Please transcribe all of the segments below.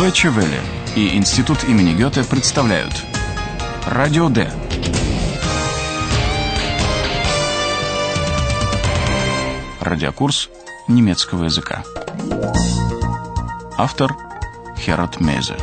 Deutsche Welle и Институт имени Гёте представляют Радио Д. Радиокурс немецкого языка. Автор Херат Мейзе.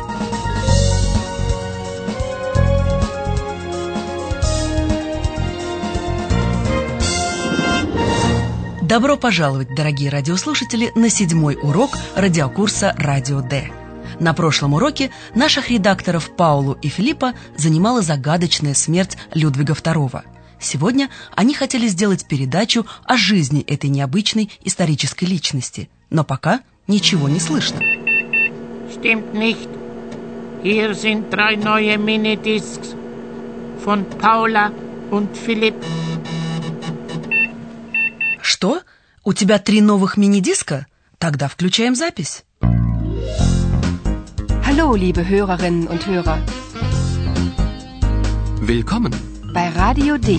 Добро пожаловать, дорогие радиослушатели, на седьмой урок радиокурса «Радио Д». На прошлом уроке наших редакторов Паулу и Филиппа занимала загадочная смерть Людвига II. Сегодня они хотели сделать передачу о жизни этой необычной исторической личности, но пока ничего не слышно. Stimmt nicht. Hier sind drei neue Minidiscs von Paula und Philipp. Что? У тебя три новых мини-диска? Тогда включаем запись. Hallo, liebe Hörerinnen und Hörer. Willkommen. Bei Radio D.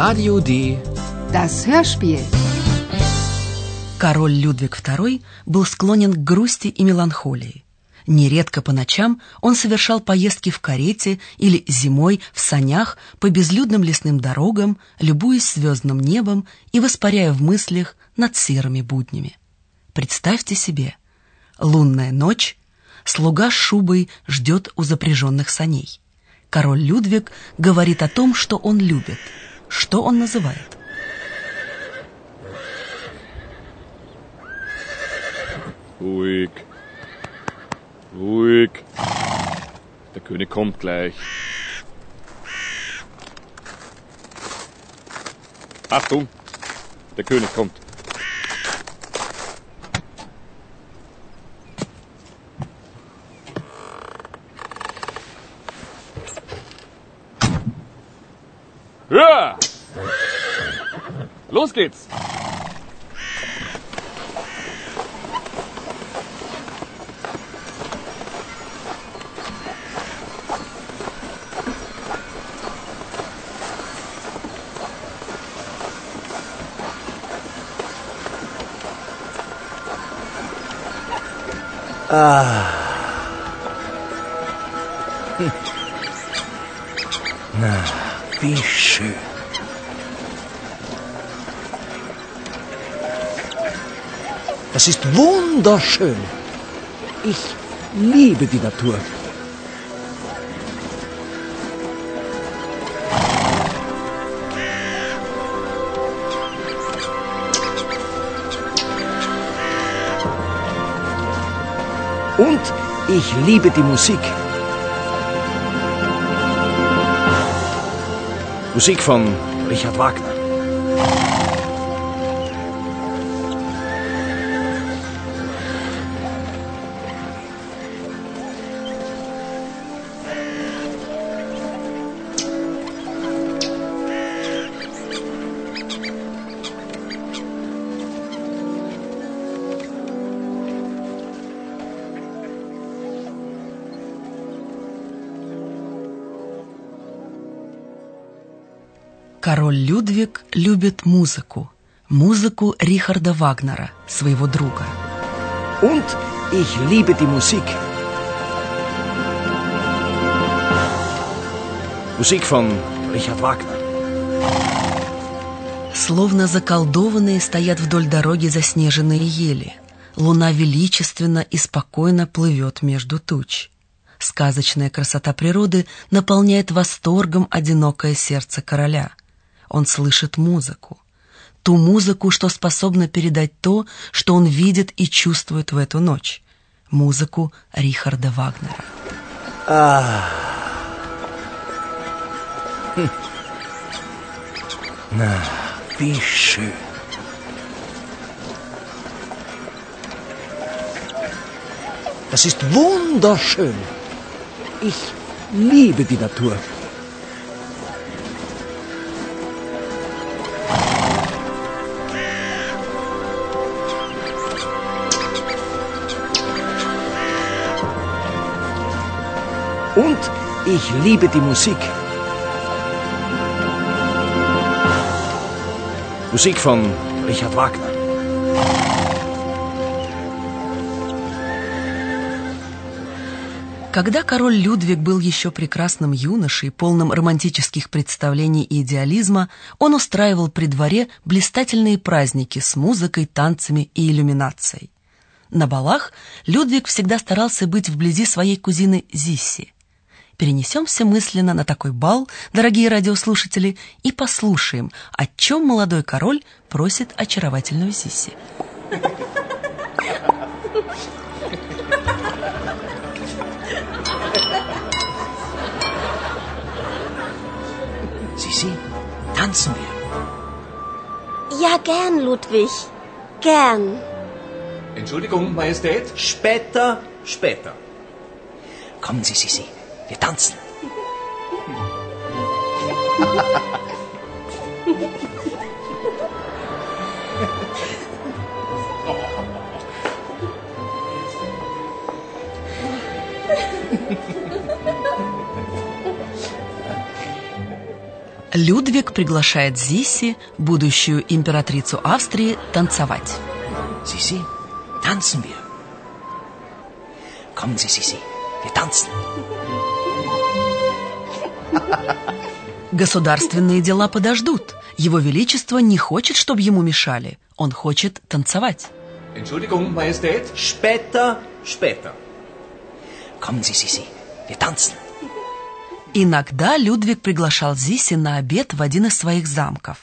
Radio D. Das Hörspiel. Король Людвиг II был склонен к грусти и меланхолии. Нередко по ночам он совершал поездки в карете или зимой в санях по безлюдным лесным дорогам, любуясь звездным небом и воспаряя в мыслях над серыми буднями. Представьте себе, лунная ночь, слуга с шубой ждет у запряженных саней. Король Людвиг говорит о том, что он любит. Что он называет? Ruhig. Ruhig. Der König kommt gleich. Achtung, der König kommt. Los geht's! Na, wie schön. Das ist wunderschön. Ich liebe die Natur. Und ich liebe die Musik. Musik von Richard Wagner. Король Людвиг любит музыку. Музыку Рихарда Вагнера, своего друга. Und ich liebe die Musik. Musik von Richard Wagner. Словно заколдованные стоят вдоль дороги заснеженные ели. Луна величественно и спокойно плывет между туч. Сказочная красота природы наполняет восторгом одинокое сердце короля. Он слышит музыку. Ту музыку, что способна передать то, что он видит и чувствует в эту ночь. Музыку Рихарда Вагнера. Na, wie schön. Das ist wunderschön. Ich liebe die Natur. Und ich liebe die Musik. Musik von Richard Wagner. Когда король Людвиг был еще прекрасным юношей, полным романтических представлений и идеализма, он устраивал при дворе блистательные праздники с музыкой, танцами и иллюминацией. На балах Людвиг всегда старался быть вблизи своей кузины Зисси. Перенесемся мысленно на такой бал, дорогие радиослушатели, и послушаем, о чем молодой король просит очаровательную Зисси. Sissi, tanzen wir. Ja, gern, Ludwig. Gern. Entschuldigung, Majestät? Später, später. Kommen Sie, Sissi, wir tanzen. Людвиг приглашает Зисси, будущую императрицу Австрии, танцевать. Sissi, tanzen wir. Kommen Sie, Sissi, wir tanzen. Государственные дела подождут. Его Величество не хочет, чтобы ему мешали. Он хочет танцевать. Entschuldigung, Majestät? Später, später. Kommen Sie, Sissi, wir tanzen. Иногда Людвиг приглашал Зиси на обед в один из своих замков.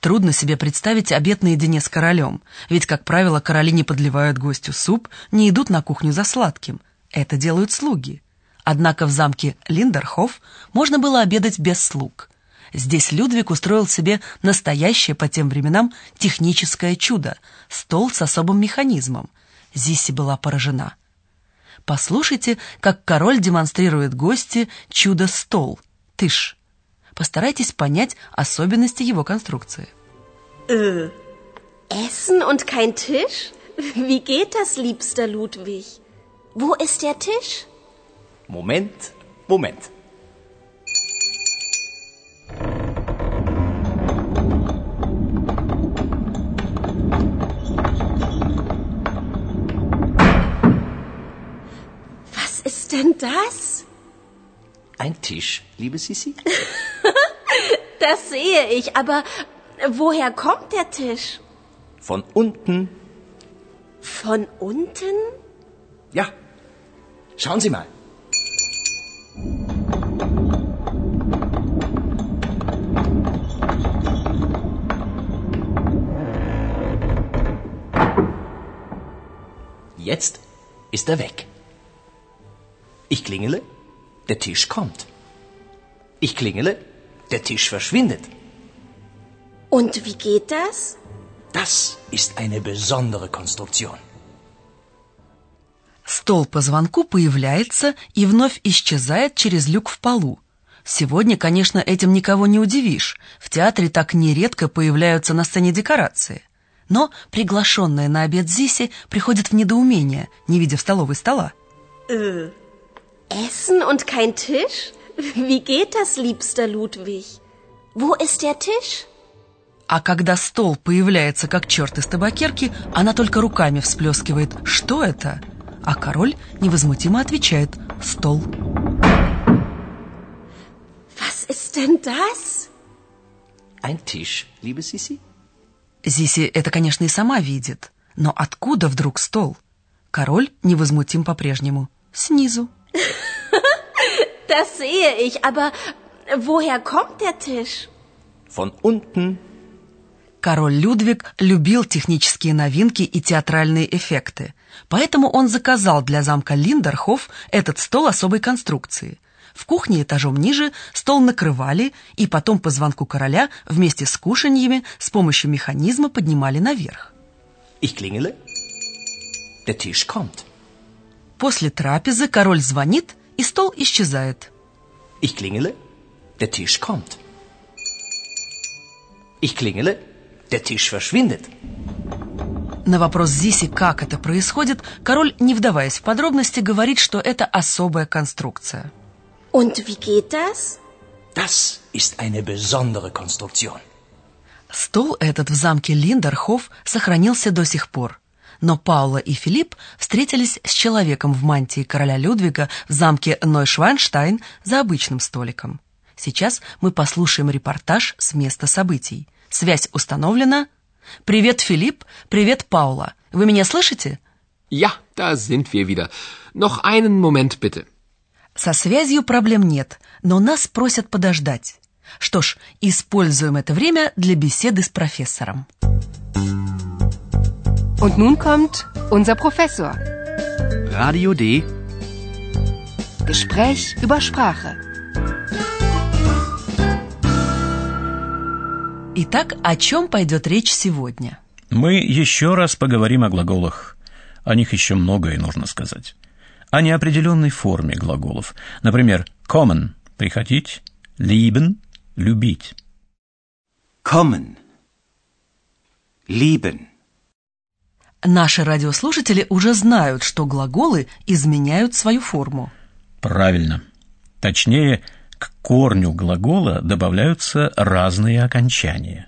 Трудно себе представить обед наедине с королем, ведь, как правило, короли не подливают гостю суп, не идут на кухню за сладким. Это делают слуги. Однако в замке Линдерхоф можно было обедать без слуг. Здесь Людвиг устроил себе настоящее по тем временам техническое чудо – стол с особым механизмом. Зисси была поражена. Послушайте, как король демонстрирует гости чудо-стол – тыш. Постарайтесь понять особенности его конструкции. Äh, Essen und kein Tisch? Wie geht das, liebster Ludwig? Wo ist der Tisch? Moment, Moment. Was ist denn das? Ein Tisch, liebe Sissi? Das sehe ich, aber woher kommt der Tisch? Von unten. Von unten? Ja. Schauen Sie mal. Jetzt ist er weg. Ich klingele, der Tisch kommt. Ich klingele, der Tisch verschwindet. Und wie geht das? Das ist eine besondere Konstruktion. Стол по звонку появляется и вновь исчезает через люк в полу. Сегодня, конечно, этим никого не удивишь. В театре так нередко появляются на сцене декорации. Но приглашенная на обед Зиси приходит в недоумение, не видя в столовой стола. Äh, Essen und kein Tisch? Wie geht das, liebster Ludwig? Wo ist der Tisch? А когда стол появляется как черт из табакерки, она только руками всплескивает «Что это?», а король невозмутимо отвечает «Стол». Was ist denn das? Ein Tisch, liebe Sissi? Зиси это, конечно, и сама видит. Но откуда вдруг стол? Король невозмутим по-прежнему. Снизу. Das sehe ich, aber woher kommt der Tisch? Von unten. Король Людвиг любил технические новинки и театральные эффекты, поэтому он заказал для замка Линдерхоф этот стол особой конструкции. В кухне этажом ниже стол накрывали и потом по звонку короля вместе с кушаньями с помощью механизма поднимали наверх. Ich klingele, der Tisch kommt. После трапезы король звонит, и стол исчезает. Ich klingele, der Tisch kommt. Ich klingele, der Tisch verschwindet. На вопрос Зиси, как это происходит, король, не вдаваясь в подробности, говорит, что это особая конструкция. Und wie geht das? Das ist eine besondere Konstruktion. Стол этот в замке Линдерхоф сохранился до сих пор. Но Паула и Филипп встретились с человеком в мантии короля Людвига в замке Нойшвайнштайн за обычным столиком. Сейчас мы послушаем репортаж с места событий. Связь установлена. Привет, Филипп. Привет, Паула. Вы меня слышите? Ja, da sind wir wieder. Noch einen Moment bitte. Со связью проблем нет, но нас просят подождать. Что ж, используем это время для беседы с профессором. Und nun kommt unser Professor. Radio D. Gespräch über Sprache. Итак, о чем пойдет речь сегодня? Мы еще раз поговорим о глаголах. О них еще многое нужно сказать. О неопределенной форме глаголов. Например, kommen – приходить, lieben – любить. Kommen. Lieben. Наши радиослушатели уже знают, что глаголы изменяют свою форму. Правильно. Точнее, к корню глагола добавляются разные окончания.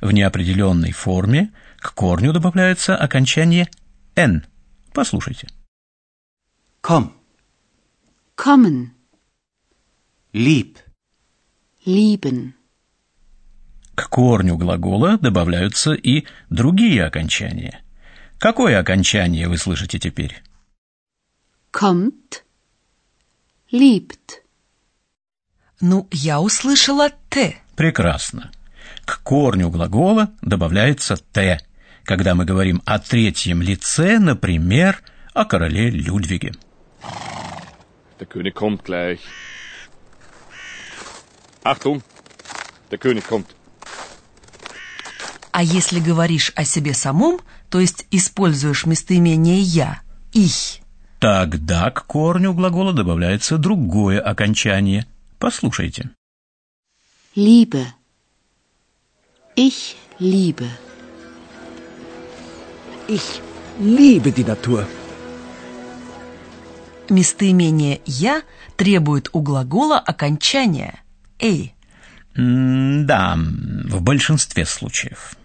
В неопределенной форме к корню добавляется окончание «н». Послушайте. Komm. Kommen. Lieb. Lieben. К корню глагола добавляются и другие окончания. Какое окончание вы слышите теперь? Kommt. Liebt. Ну, я услышала «т». Прекрасно. К корню глагола добавляется «т», когда мы говорим о третьем лице, например, о короле Людвиге. Der König kommt gleich. Achtung, der König kommt. А если говоришь о себе самом, то есть используешь местоимение «я», «ich», Тогда к корню глагола добавляется другое окончание. Послушайте. Liebe. Ich liebe. Ich liebe die Natur. Местоимение «я» требует у глагола окончания «эй». Да, в большинстве случаев.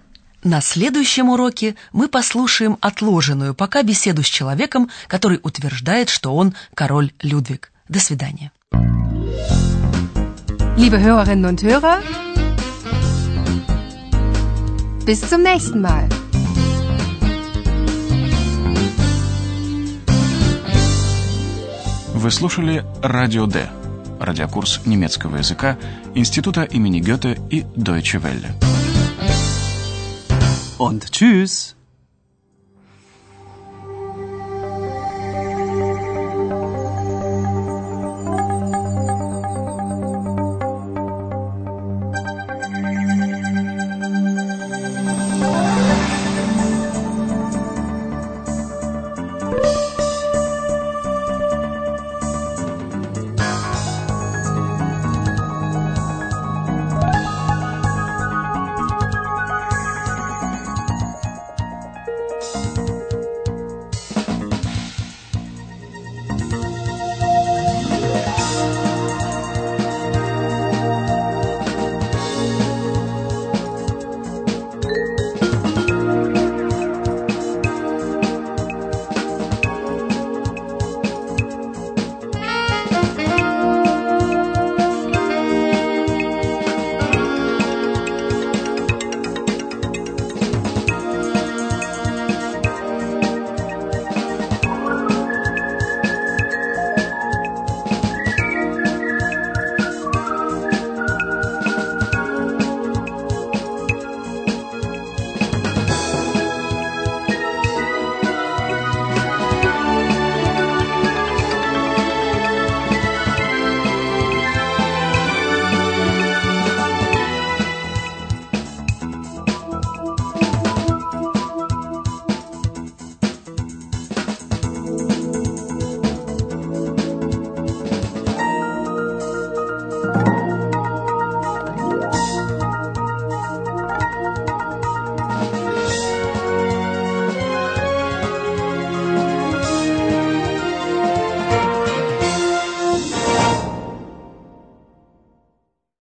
На следующем уроке мы послушаем отложенную пока беседу с человеком, который утверждает, что он король Людвиг. До свидания. Liebe Hörerinnen und Hörer, bis zum nächsten Mal. Вы слушали «Радио Д» – радиокурс немецкого языка Института имени Гёте и Deutsche Welle. Und tschüss.